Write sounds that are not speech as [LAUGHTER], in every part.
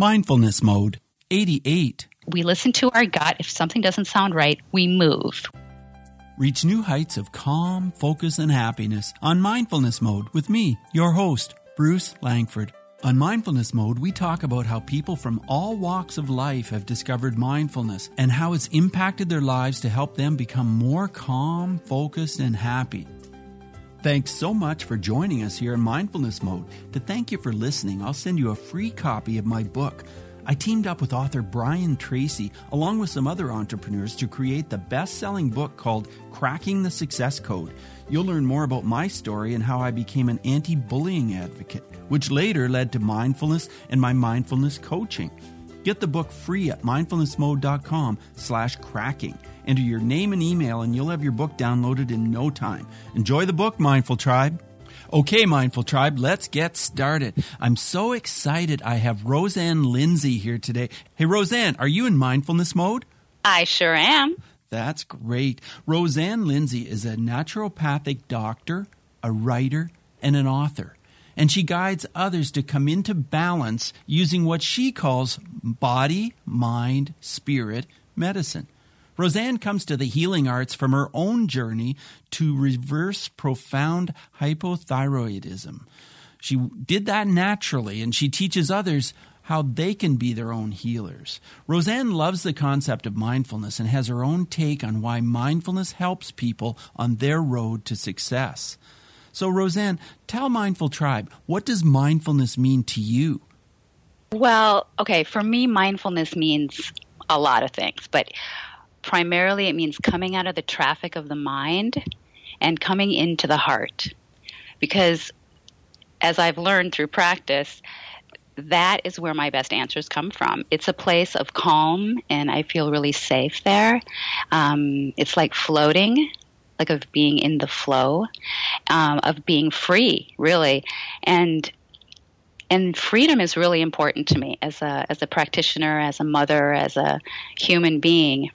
Mindfulness Mode 88. We listen to our gut. If something doesn't sound right, we move. Reach new heights of calm, focus, and happiness on Mindfulness Mode with me, your host, Bruce Langford. On Mindfulness Mode, we talk about how people from all walks of life have discovered mindfulness and how it's impacted their lives to help them become more calm, focused, and happy. Thanks so much for joining us here in Mindfulness Mode. To thank you for listening, I'll send you a free copy of my book. I teamed up with author Brian Tracy, along with some other entrepreneurs, to create the best selling book called Cracking the Success Code. You'll learn more about my story and how I became an anti bullying advocate, which later led to mindfulness and my mindfulness coaching. Get the book free at mindfulnessmode.com slash cracking. Enter your name and email and you'll have your book downloaded in no time. Enjoy the book, Mindful Tribe. Okay, Mindful Tribe, let's get started. I'm so excited I have Roseanne Lindsay here today. Hey, Roseanne, are you in mindfulness mode? I sure am. That's great. Roseanne Lindsay is a naturopathic doctor, a writer, and an author. And she guides others to come into balance using what she calls body, mind, spirit medicine. Roseanne comes to the healing arts from her own journey to reverse profound hypothyroidism. She did that naturally, and she teaches others how they can be their own healers. Roseanne loves the concept of mindfulness and has her own take on why mindfulness helps people on their road to success. So, Roseanne, tell Mindful Tribe, what does mindfulness mean to you? Well, okay, for me, mindfulness means a lot of things, but primarily it means coming out of the traffic of the mind and coming into the heart. Because as I've learned through practice, that is where my best answers come from. It's a place of calm, and I feel really safe there. Um, it's like floating, like of being in the flow, um, of being free, really, and and freedom is really important to me as a as a practitioner, as a mother, as a human being.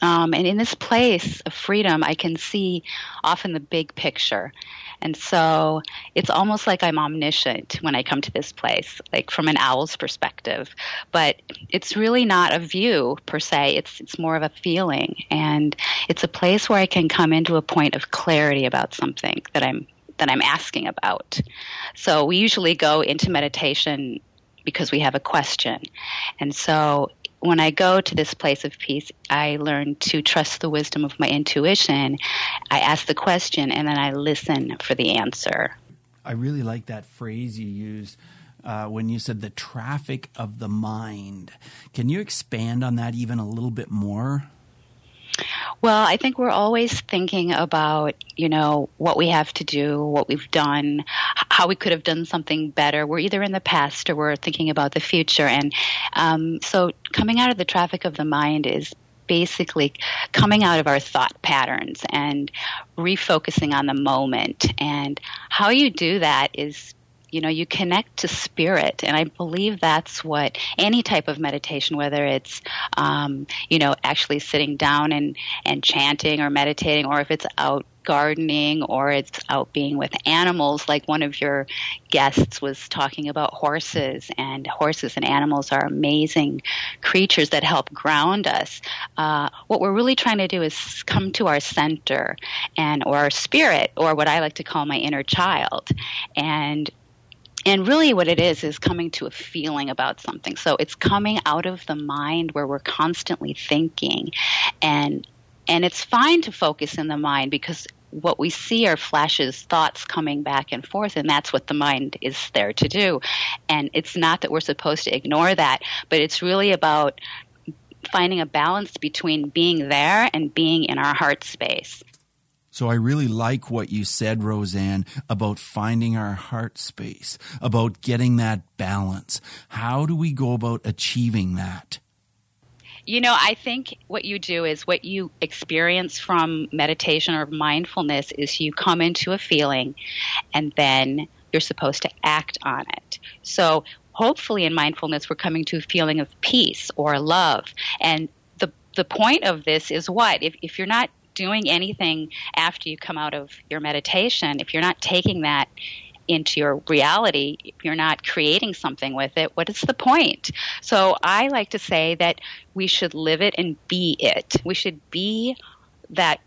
Um, and in this place of freedom, I can see often the big picture. And so it's almost like I'm omniscient when I come to this place, like from an owl's perspective. But it's really not a view per se. It's it's more of a feeling, and it's a place where I can come into a point of clarity about something that I'm that I'm asking about. So we usually go into meditation because we have a question. And so when I go to this place of peace, I learn to trust the wisdom of my intuition. I ask the question and then I listen for the answer. I really like that phrase you used. Uh, when you said the traffic of the mind. Can you expand on that even a little bit more? Well, I think we're always thinking about, you know, what we have to do, what we've done, how we could have done something better. We're either in the past or we're thinking about the future. And um, so coming out of the traffic of the mind is basically coming out of our thought patterns and refocusing on the moment. And how you do that is you know you connect to spirit. And i believe that's what any type of meditation whether it's um, you know actually sitting down and and chanting or meditating or if it's out gardening or it's out being with animals like one of your guests was talking about horses and horses and animals are amazing creatures that help ground us. Uh, what we're really trying to do is come to our center and or our spirit or what i like to call my inner child. And and really, what it is is coming to a feeling about something. So it's coming out of the mind where we're constantly thinking, and and it's fine to focus in the mind because what we see are flashes, thoughts coming back and forth, and that's what the mind is there to do. And it's not that we're supposed to ignore that, but it's really about finding a balance between being there and being in our heart space. So I really like what you said, Roseanne, about finding our heart space, about getting that balance. How do we go about achieving that? You know, I think what you do is what you experience from meditation or mindfulness is you come into a feeling and then you're supposed to act on it. So hopefully in mindfulness we're coming to a feeling of peace or love. And the the point of this is what? If if you're not doing anything after you come out of your meditation, if you're not taking that into your reality, if you're not creating something with it, what is the point? So I like to say that we should live it and be it. We should be that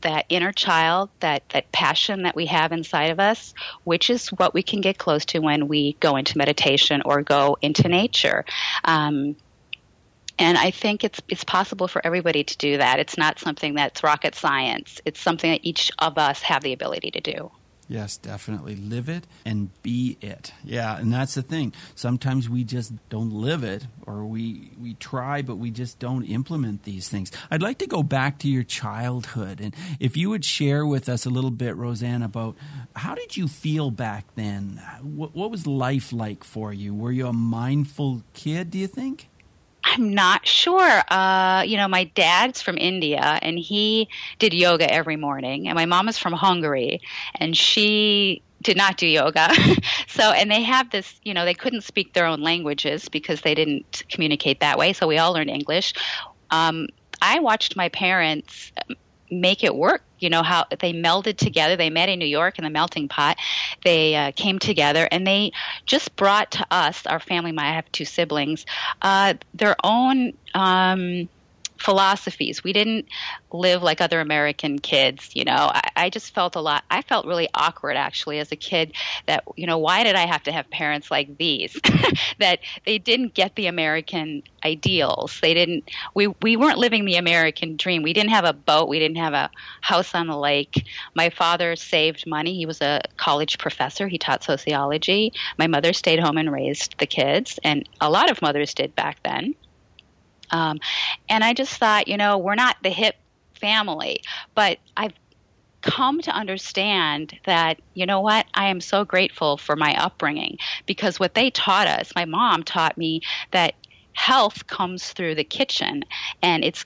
that inner child, that, that passion that we have inside of us, which is what we can get close to when we go into meditation or go into nature. Um, and I think it's it's possible for everybody to do that. It's not something that's rocket science. It's something that each of us have the ability to do. Yes, definitely. Live it and be it. Yeah, and that's the thing. Sometimes we just don't live it or we we try but we just don't implement these things. I'd like to go back to your childhood and if you would share with us a little bit Roseanne about how did you feel back then? What, what was life like for you? Were you a mindful kid, do you think? I'm not sure. Uh, you know, my dad's from India and he did yoga every morning, and my mom is from Hungary and she did not do yoga. [LAUGHS] so, and they have this, you know, they couldn't speak their own languages because they didn't communicate that way. So we all learned English. Um, I watched my parents make it work. You know how they melded together. They met in New York in the melting pot. They uh, came together and they just brought to us, our family. I have two siblings, uh, their own. Um, philosophies. We didn't live like other American kids, you know. I, I, just felt a lot I felt really awkward actually as a kid that, you know, why did I have to have parents like these? [LAUGHS] that they didn't get the American ideals. They didn't we, we weren't living the American dream. We didn't have a boat, we didn't have a house on the lake. My father saved money. He was a college professor. He taught sociology. My mother stayed home and raised the kids, and a lot of mothers did back then. Um, and I just thought, you know, we're not the hip family, but I've come to understand that, you know what, I am so grateful for my upbringing because what they taught us, my mom taught me that health comes through the kitchen and it's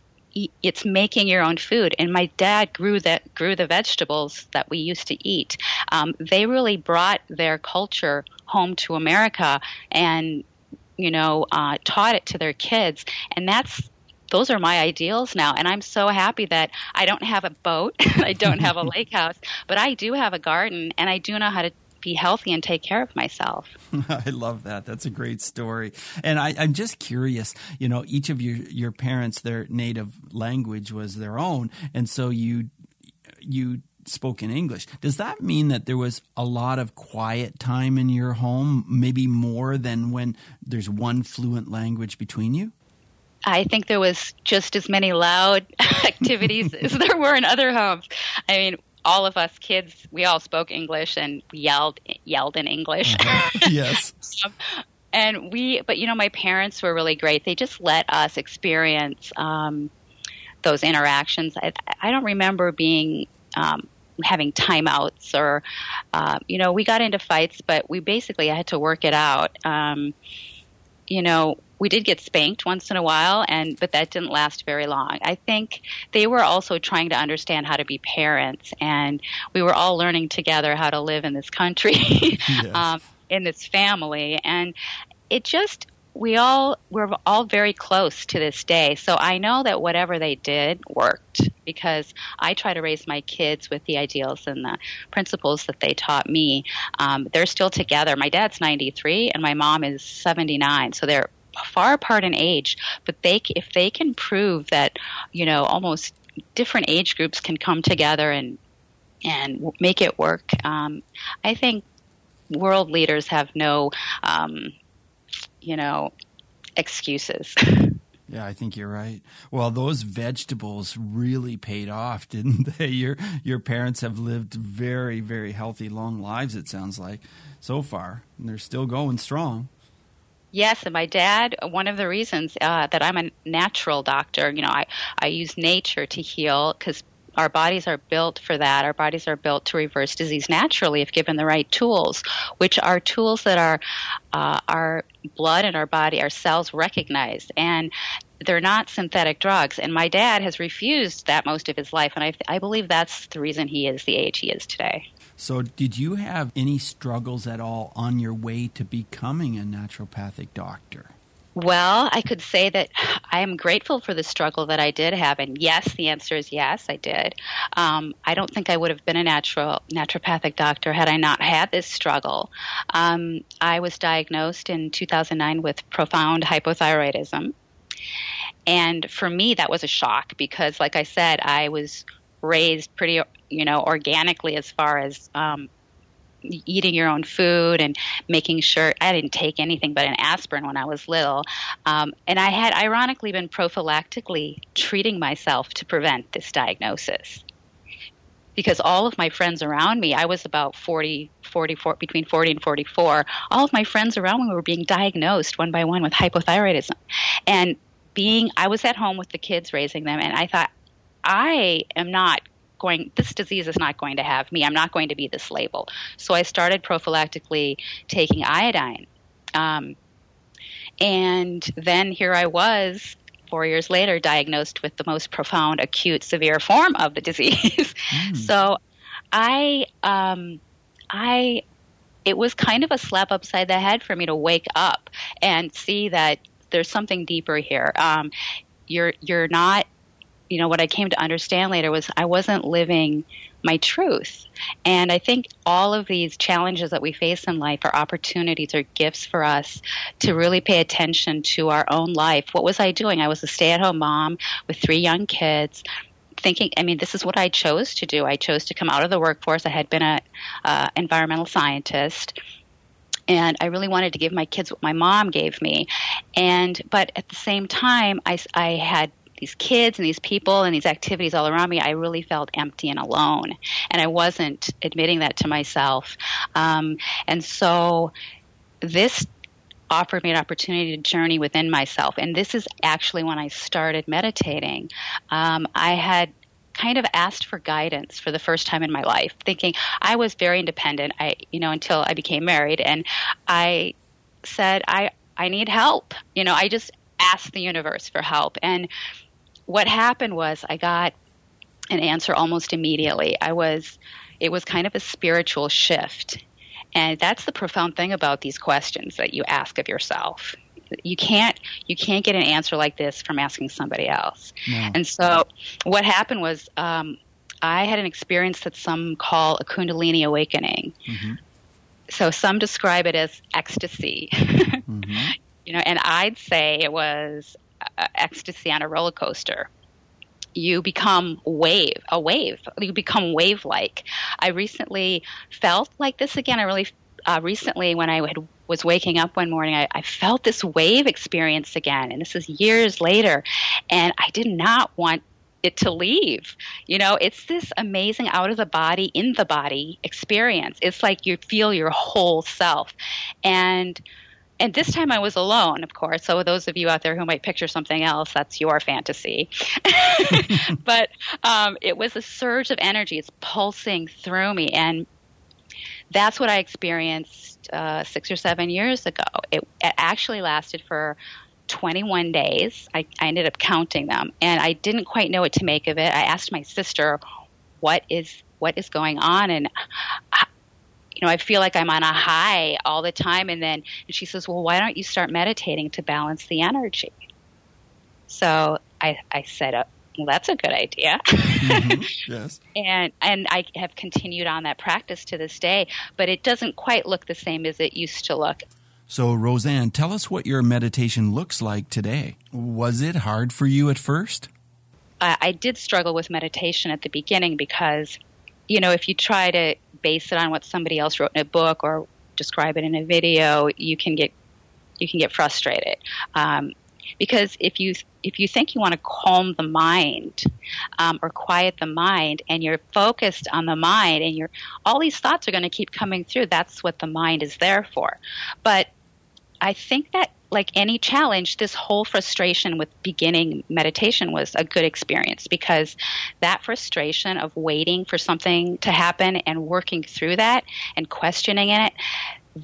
it's making your own food. And my dad grew that grew the vegetables that we used to eat. Um, they really brought their culture home to America, and you know, uh, taught it to their kids. And that's those are my ideals now. And I'm so happy that I don't have a boat, [LAUGHS] I don't have a [LAUGHS] lake house, but I do have a garden and I do know how to be healthy and take care of myself. [LAUGHS] I love that. That's a great story. And I, am just curious, you know, each of your, your parents, their native language was their own. And so you, you spoke in English. Does that mean that there was a lot of quiet time in your home, maybe more than when there's one fluent language between you? I think there was just as many loud [LAUGHS] activities as [LAUGHS] there were in other homes. I mean, all of us kids, we all spoke English and yelled yelled in English. Uh-huh. [LAUGHS] yes. um, and we, but you know, my parents were really great. They just let us experience um, those interactions. I, I don't remember being um, having timeouts or, uh, you know, we got into fights, but we basically had to work it out. Um, you know, we did get spanked once in a while, and but that didn't last very long. I think they were also trying to understand how to be parents, and we were all learning together how to live in this country, [LAUGHS] yes. um, in this family, and it just we all we're all very close to this day. So I know that whatever they did worked because I try to raise my kids with the ideals and the principles that they taught me. Um, they're still together. My dad's 93 and my mom is 79, so they're far apart in age. But they, if they can prove that, you know, almost different age groups can come together and and make it work, um, I think world leaders have no um, you know, excuses. [LAUGHS] Yeah, I think you're right. Well, those vegetables really paid off, [LAUGHS] didn't they? Your your parents have lived very, very healthy, long lives. It sounds like so far, and they're still going strong. Yes, and my dad. One of the reasons uh, that I'm a natural doctor, you know, I I use nature to heal because our bodies are built for that. Our bodies are built to reverse disease naturally if given the right tools, which are tools that our uh, our blood and our body, our cells recognize, and they're not synthetic drugs. And my dad has refused that most of his life, and I, I believe that's the reason he is the age he is today. So, did you have any struggles at all on your way to becoming a naturopathic doctor? Well, I could say that [SIGHS] I am grateful for the struggle that I did have, and yes, the answer is yes, I did. Um, I don't think I would have been a natural naturopathic doctor had I not had this struggle. Um, I was diagnosed in 2009 with profound hypothyroidism, and for me, that was a shock because, like I said, I was raised pretty, you know, organically as far as um, eating your own food and making sure I didn't take anything but an aspirin when I was little. Um, and I had ironically been prophylactically treating myself to prevent this diagnosis. Because all of my friends around me, I was about 40, 44, between 40 and 44, all of my friends around me were being diagnosed one by one with hypothyroidism. And being, I was at home with the kids raising them, and I thought, I am not going this disease is not going to have me. I'm not going to be this label. So I started prophylactically taking iodine. Um, and then here I was four years later diagnosed with the most profound acute severe form of the disease. [LAUGHS] Mm. so I um, I it was kind of a slap upside the head for me to wake up and see that there's something deeper here. Um, you're you're not you know, what I came to understand later was I wasn't living my truth. And I think all of these challenges that we face in life are opportunities or gifts for us to really pay attention to our own life. What was I doing? I was a stay at home mom with three young kids. Thinking, I mean, this is what I chose to do. I chose to come out of the workforce. I had been an uh, environmental scientist, and I really wanted to give my kids what my mom gave me. And but at the same time, I, I had these kids and these people and these activities all around me, I really felt empty and alone. And I wasn't admitting that to myself. Um, and so this offered me an opportunity to journey within myself. And this is actually when I started meditating. Um, I had kind of asked for guidance for the first time in my life, thinking I was very independent. I, you know, until I became married, and I said I I need help. You know, I just asked the universe for help, and what happened was I got an answer almost immediately. I was, it was kind of a spiritual shift. And that's the profound thing about these questions that you ask of yourself. You can't you can't get an answer like this from asking somebody else. No. And so what happened was um, I had an experience that some call a Kundalini awakening. Mm-hmm. So some describe it as ecstasy. [LAUGHS] mm-hmm. You know, and I'd say it was ecstasy on a roller coaster you become wave a wave you become wave like i recently felt like this again. I really uh, recently when i had, was waking up one morning I, I, felt this wave experience again and this is years later and i did not want it to leave. You know it's this amazing out of the body in the body experience. It's like you feel your whole self. And and this time I was alone, of course. So those of you out there who might picture something else, that's your fantasy. [LAUGHS] but um, it was a surge of energy. It's pulsing through me, and that's what I experienced uh, six or seven years ago. It, it actually lasted for 21 days. I, I ended up counting them, and I didn't quite know what to make of it. I asked my sister, "What is what is going on?" and you know, I feel like I'm on a high all the time. And then and she says, well, why don't you start meditating to balance the energy? So I, I said, uh, well, that's a good idea. [LAUGHS] mm-hmm. Yes. and and I have continued on that practice to this day, but it doesn't quite look the same as it used to look. So, Roseanne, tell us what your meditation looks like today. Was it hard for you at first? I, I did struggle with meditation at the beginning because, you know, if you try to base it on what somebody else wrote in a book or describe it in a video, you can get you can get frustrated. Um, because if you if you think you want to calm the mind um, or quiet the mind and you're focused on the mind and you're all these thoughts are going to keep coming through that's what the mind is there for but i think that like any challenge, this whole frustration with beginning meditation was a good experience because that frustration of waiting for something to happen and working through that and questioning it,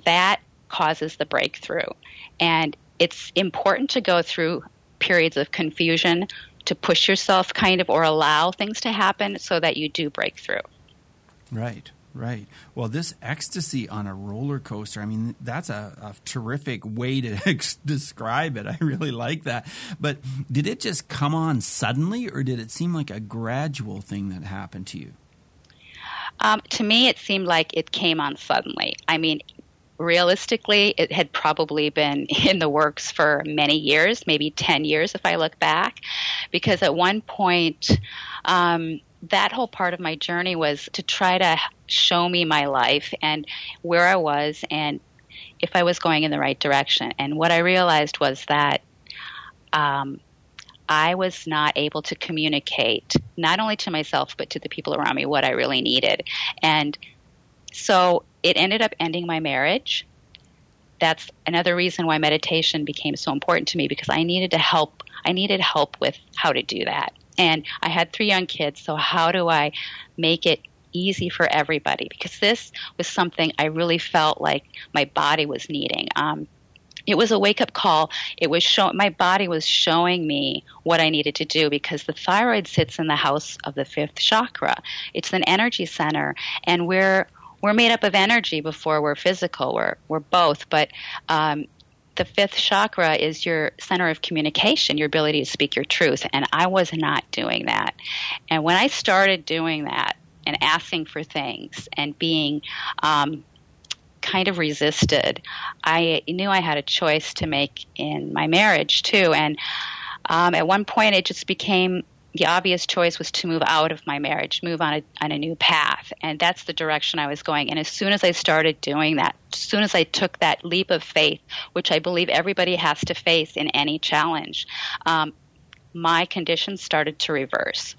that causes the breakthrough. And it's important to go through periods of confusion to push yourself kind of or allow things to happen so that you do break through. Right. Right. Well, this ecstasy on a roller coaster, I mean, that's a, a terrific way to [LAUGHS] describe it. I really like that. But did it just come on suddenly, or did it seem like a gradual thing that happened to you? Um, to me, it seemed like it came on suddenly. I mean, realistically, it had probably been [LAUGHS] in the works for many years, maybe 10 years if I look back, because at one point, um, that whole part of my journey was to try to show me my life and where I was and if I was going in the right direction. And what I realized was that um, I was not able to communicate, not only to myself, but to the people around me, what I really needed. And so it ended up ending my marriage. That's another reason why meditation became so important to me because I needed to help. I needed help with how to do that. And I had three young kids, so how do I make it easy for everybody? Because this was something I really felt like my body was needing. Um, it was a wake up call. It was show my body was showing me what I needed to do because the thyroid sits in the house of the fifth chakra. It's an energy center, and we're we're made up of energy before we're physical. We're we're both, but um, the fifth chakra is your center of communication, your ability to speak your truth. And I was not doing that. And when I started doing that and asking for things and being um, kind of resisted, I knew I had a choice to make in my marriage too. And um, at one point, it just became the obvious choice was to move out of my marriage, move on a, on a new path. And that's the direction I was going. And as soon as I started doing that, as soon as I took that leap of faith, which I believe everybody has to face in any challenge, um, my conditions started to reverse.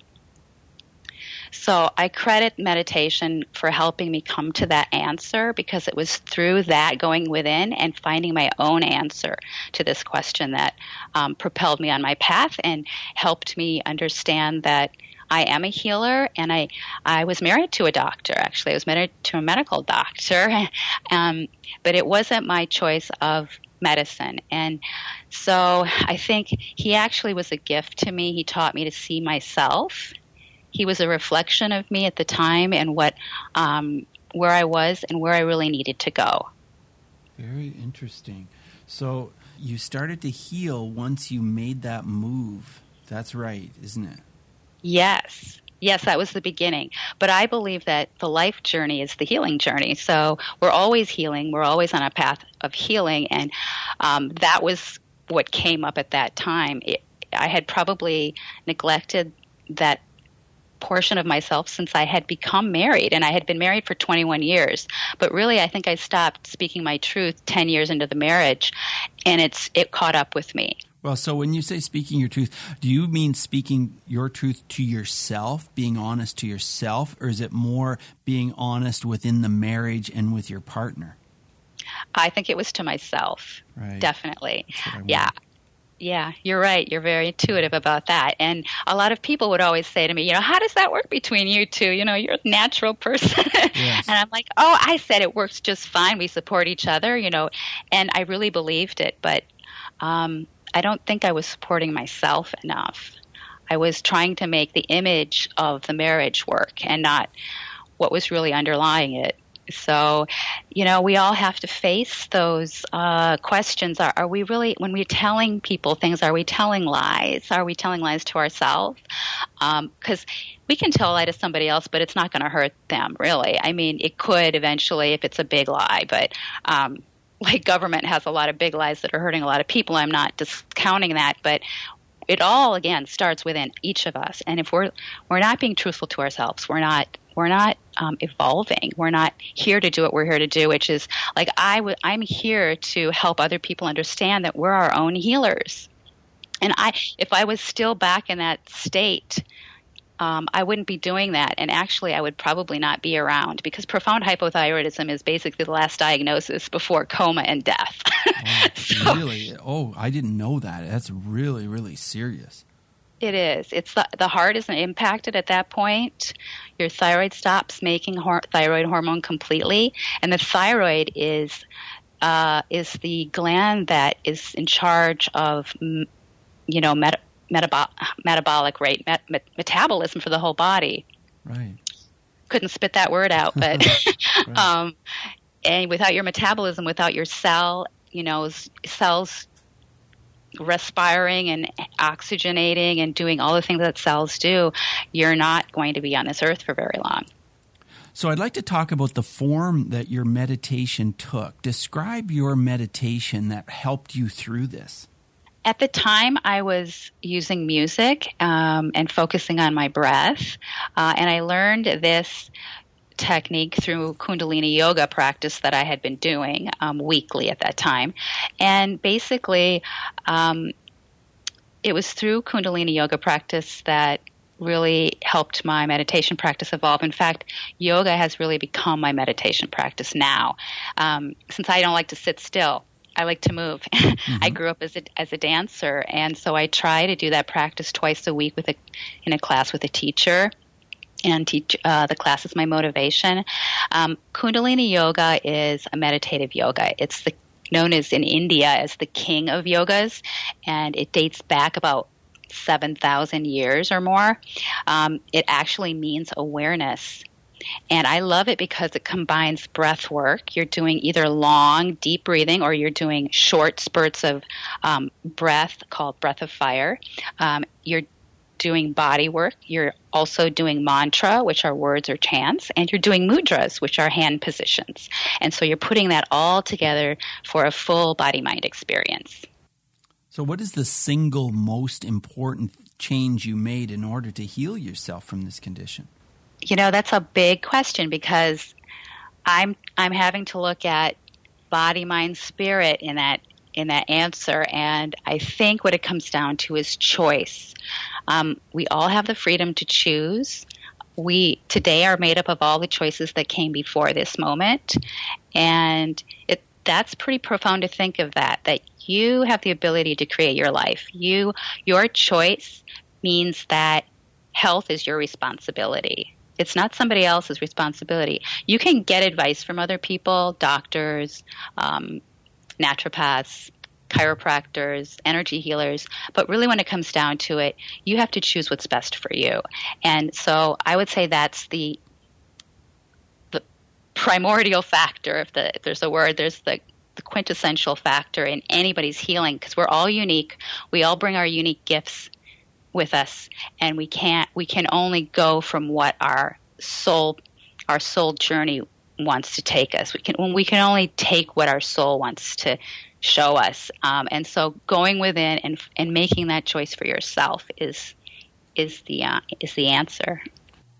So I credit meditation for helping me come to that answer because it was through that going within and finding my own answer to this question that um, propelled me on my path and helped me understand that I am a healer, and I I was married to a doctor. Actually, I was married to a medical doctor, [LAUGHS] um, but it wasn't my choice of medicine. And so I think he actually was a gift to me. He taught me to see myself he was a reflection of me at the time and what um, where I was and where I really needed to go. Very interesting. So you started to heal once you made that move. That's right, isn't it? Yes. Yes, that was the beginning. But I believe that the life journey is the healing journey. So we're always healing. We're always on a path of healing. And um, that was what came up at that time. It, I had probably neglected that portion of myself since I had become married and I had been married for 21 years. But really, I think I stopped speaking my truth 10 years into the marriage and it's it caught up with me. Well, so when you say speaking your truth, do you mean speaking your truth to yourself, being honest to yourself, or is it more being honest within the marriage and with your partner? I think it was to myself. Right. Definitely. Yeah. Yeah, you're right. You're very intuitive about that. And a lot of people would always say to me, you know, how does that work between you two? You know, you're a natural person. [LAUGHS] Yes. and I'm like, oh, I said it works just fine. We support each other, you know, and I really believed it. But um, I don't think I was supporting myself enough. I was trying to make the image of the marriage work and not what was really underlying it. So, you know, we all have to face those uh, questions. Are, are, we really, when we're telling people things, are we telling lies? Are we telling lies to ourselves? Because um, we can tell a lie to somebody else, but it's not going to hurt them, really. I mean, it could eventually if it's a big lie, but. Um, like government has a lot of big lies that are hurting a lot of people. I'm not discounting that, but it all again starts within each of us. And if we're we're not being truthful to ourselves, we're not we're not um, evolving. We're not here to do what we're here to do, which is like I w- I'm here to help other people understand that we're our own healers. And I, if I was still back in that state, um, I wouldn't be doing that. And actually, I would probably not be around because profound hypothyroidism is basically the last diagnosis before coma and death. [LAUGHS] oh, so, really? Oh, I didn't know that. That's really, really serious. It is. It's the, the heart isn't impacted at that point. Your thyroid stops making hor- thyroid hormone completely, and the thyroid is uh, is the gland that is in charge of you know met- metabolic rate met- met- metabolism for the whole body. Right. couldn't spit that word out, but [LAUGHS] [LAUGHS] right. um, and without your metabolism, without your cell, you know, cells respiring and oxygenating and doing all the things that cells do, you're not going to be on this earth for very long. So, I'd like to talk about the form that your meditation took. Describe your meditation that helped you through this. At the time, I was using music um, and focusing on my breath, uh, and I learned this technique through Kundalini yoga practice that I had been doing um, weekly at that time. And basically, um, it was through Kundalini yoga practice that really helped my meditation practice evolve. In fact, yoga has really become my meditation practice now. Um, since I don't like to sit still, I like to move. [LAUGHS] Mm-hmm. I grew up as a as a dancer, and so I try to do that practice twice a week with a in a class with a teacher. And teach uh, the class is my motivation. Um, Kundalini yoga is a meditative yoga. It's the known as in India as the king of yogas, and it dates back about 7,000 years or more. Um, it actually means awareness. And I love it because it combines breath work. You're doing either long, deep breathing or you're doing short spurts of um, breath called breath of fire. Um, you're doing body work. You're also doing mantra, which are words or chants, and you're doing mudras, which are hand positions. And so you're putting that all together for a full body mind experience. So, what is the single most important change you made in order to heal yourself from this condition? You know, that's a big question because I'm I'm having to look at body, mind, spirit in that in that answer, and I think what it comes down to is choice. Um, we all have the freedom to choose. We today are made up of all the choices that came before this moment, and it that's pretty profound to think of that that you have the ability to create your life. You your choice means that health is your responsibility. It's not somebody else's responsibility. You can get advice from other people, doctors, um, naturopaths, chiropractors, energy healers, but really when it comes down to it, you have to choose what's best for you. And so I would say that's the the primordial factor if, the, if there's a word, there's the the quintessential factor in anybody's healing because we're all unique. We all bring our unique gifts with us and we can't we can only go from what our soul our soul journey wants to take us. We can we can only take what our soul wants to show us. Um, and so going within and and making that choice for yourself is is the uh, is the answer.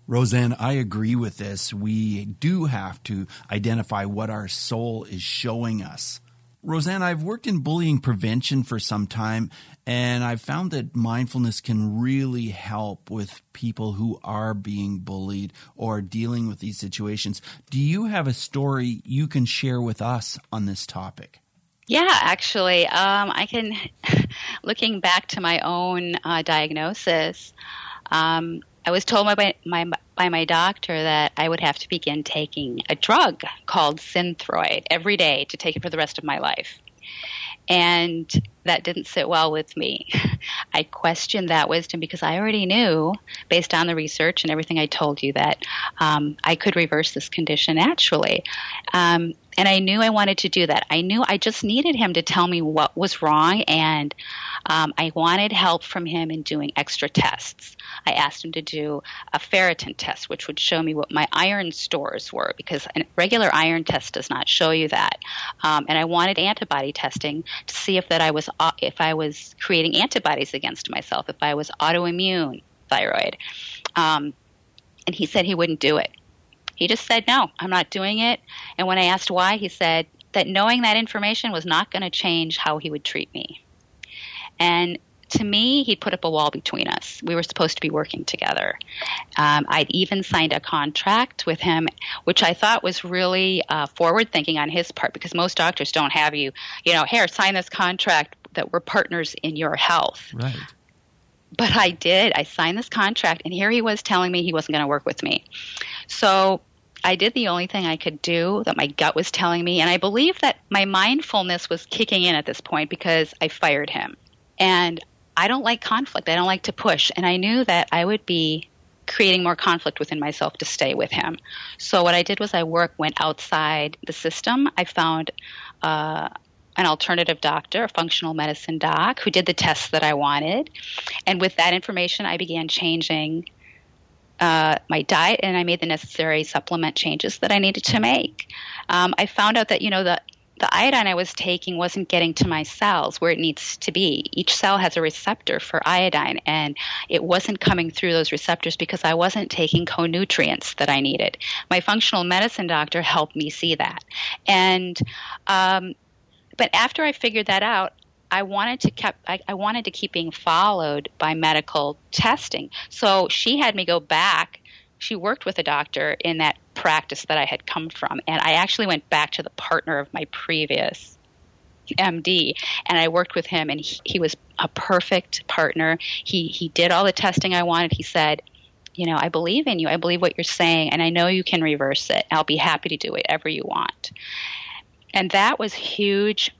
Roseanne, I agree with this. We do have to identify what our soul is showing us. Roseanne, I've worked in bullying prevention for some time, and I've found that mindfulness can really help with people who are being bullied or dealing with these situations. Do you have a story you can share with us on this topic? Yeah, actually, um, I can. [LAUGHS] looking back to my own uh, diagnosis, um, I was told by my, by my doctor that I would have to begin taking a drug called Synthroid every day to take it for the rest of my life. And that didn't sit well with me. [LAUGHS] I questioned that wisdom because I already knew, based on the research and everything I told you, that um, I could reverse this condition naturally. Um, and I knew I wanted to do that. I knew I just needed him to tell me what was wrong, and um, I wanted help from him in doing extra tests. I asked him to do a ferritin test, which would show me what my iron stores were, because a regular iron test does not show you that. Um, and I wanted antibody testing to see if that I was uh, if I was creating antibodies against myself, if I was autoimmune thyroid. Um, and he said he wouldn't do it. He just said, no, I'm not doing it. And when I asked why, he said that knowing that information was not going to change how he would treat me. And to me, he'd put up a wall between us. We were supposed to be working together. Um, I'd even signed a contract with him, which I thought was really uh, forward thinking on his part because most doctors don't have you, you know, here, sign this contract that we're partners in your health. Right. But I did. I signed this contract, and here he was telling me he wasn't going to work with me. So I did the only thing I could do that my gut was telling me. And I believe that my mindfulness was kicking in at this point because I fired him. And I don't like conflict. I don't like to push. And I knew that I would be creating more conflict within myself to stay with him. So what I did was I work went outside the system. I found uh, an alternative doctor, a functional medicine doc, who did the tests that I wanted, and with that information, I began changing. Uh, my diet and I made the necessary supplement changes that I needed to make. Um, I found out that you know the the iodine I was taking wasn't getting to my cells where it needs to be. Each cell has a receptor for iodine, and it wasn't coming through those receptors because I wasn't taking co-nutrients that I needed. My functional medicine doctor helped me see that, and um, but after I figured that out, I wanted to kept I, I, wanted to keep being followed by medical testing. So she had me go back she worked with a doctor in that practice that I had come from. And I actually went back to the partner of my previous MD and I worked with him and he, he was a perfect partner. He he did all the testing I wanted. He said, you know, I believe in you. I believe what you're saying and I know you can reverse it. I'll be happy to do whatever you want. And that was huge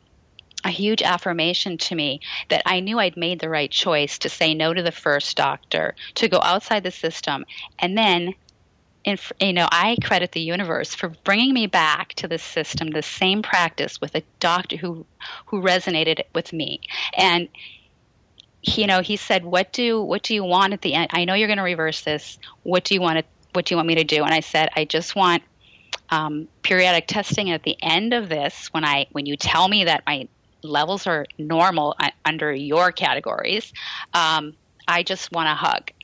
a huge affirmation to me that I knew I'd made the right choice to say no to the first doctor, to go outside the system, and then. In, you know, I credit the universe for bringing me back to the system, the same practice with a doctor who who resonated with me, and you know, he said, "What do what do you want at the end? I know you're going to reverse this. What do you want to What do you want me to do?" And I said, "I just want um, periodic testing at the end of this when I when you tell me that my levels are normal under your categories, um, I just want a hug. [LAUGHS]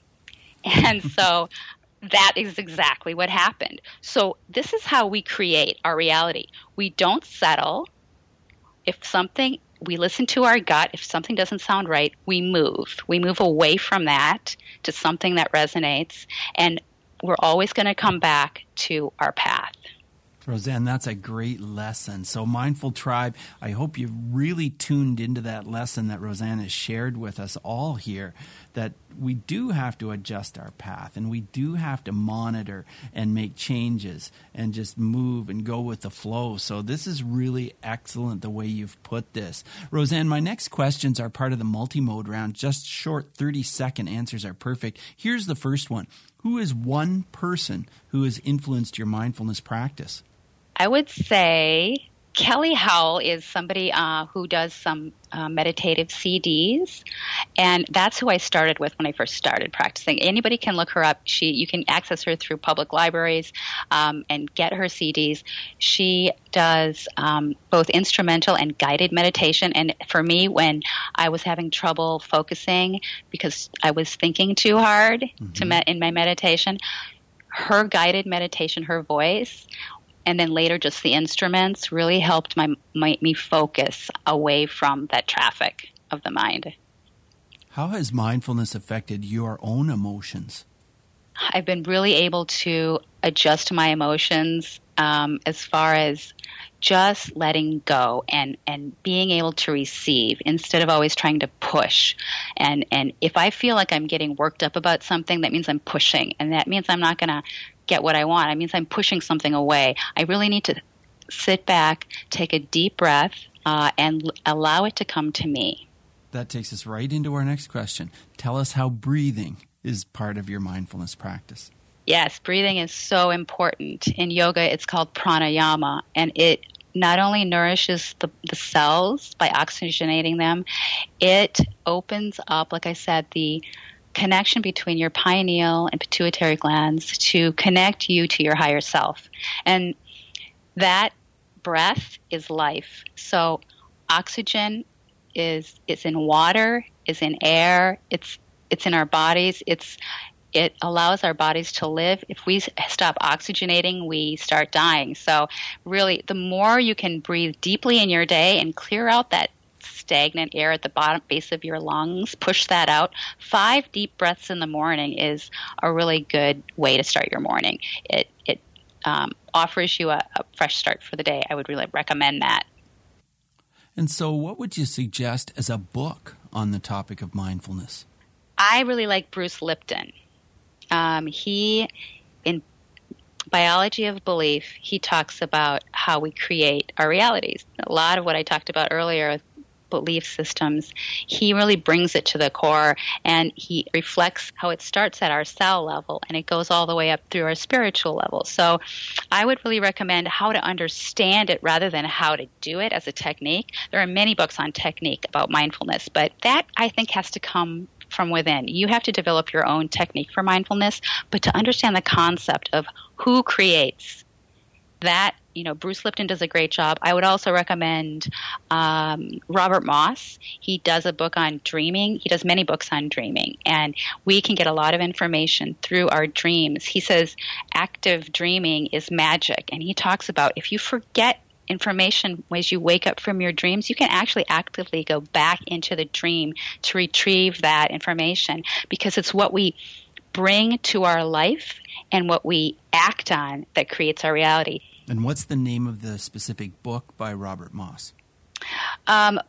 And so that is exactly what happened. So this is how we create our reality. We don't settle. If something, we listen to our gut. If something doesn't sound right, we move. We move away from that to something that resonates. And we're always going to come back to our path. Roseanne, that's a great lesson. So, Mindful Tribe, I hope you really tuned into that lesson that Roseanne has shared with us all here that we do have to adjust our path and we do have to monitor and make changes and just move and go with the flow. So, this is really excellent the way you've put this. Roseanne, my next questions are part of the multi mode round. Just short 30 second answers are perfect. Here's the first one Who is one person who has influenced your mindfulness practice? I would say Kelly Howell is somebody uh, who does some uh, meditative CDs, and that's who I started with when I first started practicing. Anybody can look her up. She you can access her through public libraries um, and get her CDs. She does um, both instrumental and guided meditation. And for me, when I was having trouble focusing because I was thinking too hard mm-hmm. to in my meditation, her guided meditation, her voice and then later just the instruments really helped my, my, me focus away from that traffic of the mind. How has mindfulness affected your own emotions? I've been really able to adjust my emotions um, as far as just letting go and, and being able to receive instead of always trying to push. And, and if I feel like I'm getting worked up about something, that means I'm pushing. And that means I'm not going to get what I want. It means I'm pushing something away. I really need to sit back, take a deep breath, uh, and l- allow it to come to me. That takes us right into our next question. Tell us how breathing is part of your mindfulness practice. Yes, breathing is so important. In yoga, it's called pranayama, and it not only nourishes the, the cells by oxygenating them, it opens up, like I said, the connection between your pineal and pituitary glands to connect you to your higher self. And that breath is life. So oxygen is is in water, is in air, it's it's in our bodies. It's it allows our bodies to live. If we stop oxygenating, we start dying. So, really, the more you can breathe deeply in your day and clear out that stagnant air at the bottom base of your lungs. Push that out. Five deep breaths in the morning is a really good way to start your morning. It it um, offers you a, a fresh start for the day. I would really recommend that. And so, what would you suggest as a book on the topic of mindfulness? I really like Bruce Lipton. Um, he, in Biology of Belief, he talks about how we create our realities. A lot of what I talked about earlier belief systems, he really brings it to the core and he reflects how it starts at our cell level and it goes all the way up through our spiritual level. So I would really recommend how to understand it rather than how to do it as a technique. There are many books on technique about mindfulness, but that I think has to come from within. You have to develop your own technique for mindfulness, but to understand the concept of who creates that you know bruce lipton does a great job. I would also recommend um, robert moss. He does a book on dreaming. He does many books on dreaming and we can get a lot of information through our dreams. He says active dreaming is magic and he talks about if you forget information as you wake up from your dreams, you can actually actively go back into the dream to retrieve that information because it's what we bring to our life and what we act on that creates our reality. And what's the name of the specific book by Robert Moss? Um,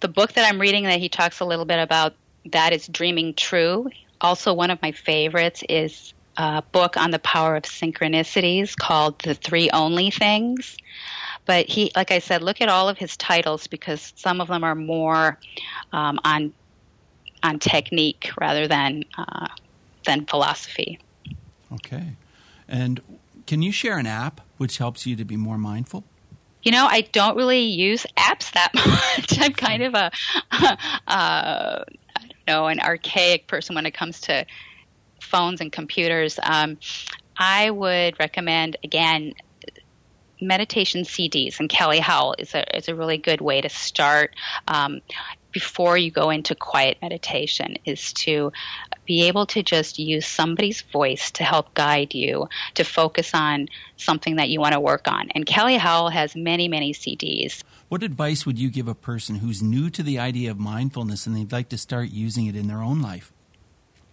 the book that I'm reading that he talks a little bit about that is Dreaming True. Also, one of my favorites is a book on the power of synchronicities called The Three Only Things. But he, like I said, look at all of his titles because some of them are more um, on on technique rather than uh, than philosophy. Okay, and can you share an app which helps you to be more mindful? You know, I don't really use apps that [LAUGHS] much. I'm kind of a, uh, I don't know, an archaic person when it comes to phones and computers. Um, I would recommend again meditation CDs, and Kelly Howell is a is a really good way to start. Um, before you go into quiet meditation is to be able to just use somebody's voice to help guide you to focus on something that you want to work on. And Kelly Howell has many, many CDs. What advice would you give a person who's new to the idea of mindfulness and they'd like to start using it in their own life?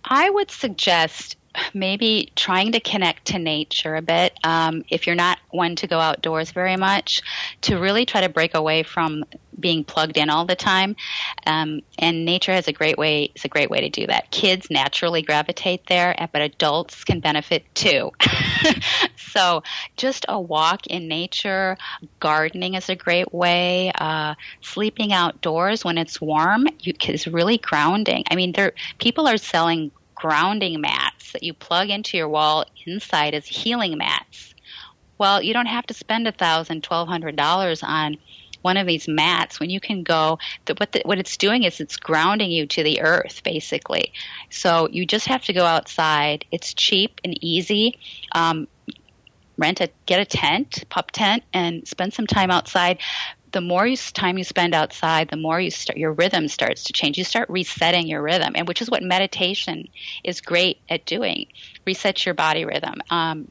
I would suggest maybe trying to connect to nature a bit. Um, if you're not one to go outdoors very much, to really try to break away from being plugged in all the time. Um, and nature has a great way. It's a great way to do that. Kids naturally gravitate there, but adults can benefit too. [LAUGHS] so, just a walk in nature, gardening is a great way. Uh, sleeping outdoors when it's warm you, is really grounding. I mean, there people are selling grounding mats that you plug into your wall inside as healing mats. Well, you don't have to spend a thousand, twelve hundred dollars on one of these mats when you can go the, what the, what it's doing is it's grounding you to the earth basically. So you just have to go outside. It's cheap and easy. Um, rent a get a tent pup tent and spend some time outside the more you, time you spend outside, the more you start, your rhythm starts to change. You start resetting your rhythm, and which is what meditation is great at doing. Reset your body rhythm. Um,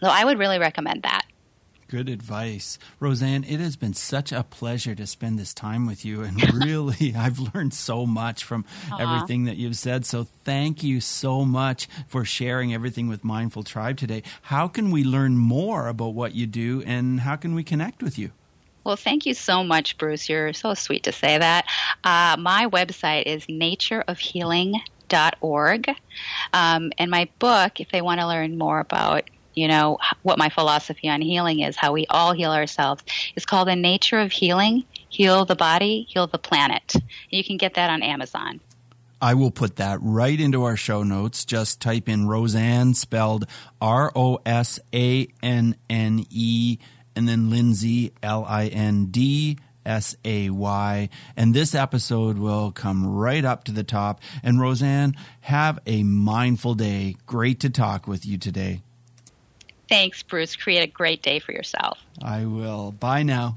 so I would really recommend that. Good advice. Rosanne, it has been such a pleasure to spend this time with you. And [LAUGHS] really, I've learned so much from Aww. everything that you've said. So thank you so much for sharing everything with Mindful Tribe today. How can we learn more about what you do and how can we connect with you? Well, thank you so much, Bruce. You're so sweet to say that. Uh, my website is natureofhealing.org. Um, and my book, if they want to learn more about you know what my philosophy on healing is how we all heal ourselves is called the nature of healing heal the body heal the planet you can get that on amazon I will put that right into our show notes. Just type in Rosanne, spelled R O S A N N E and then Lindsay, L I N D S A Y. And this episode will come right up to the top. And Rosanne, have a mindful day. Great to talk with you today. Thanks, Bruce. Create a great day for yourself. I will. Bye now.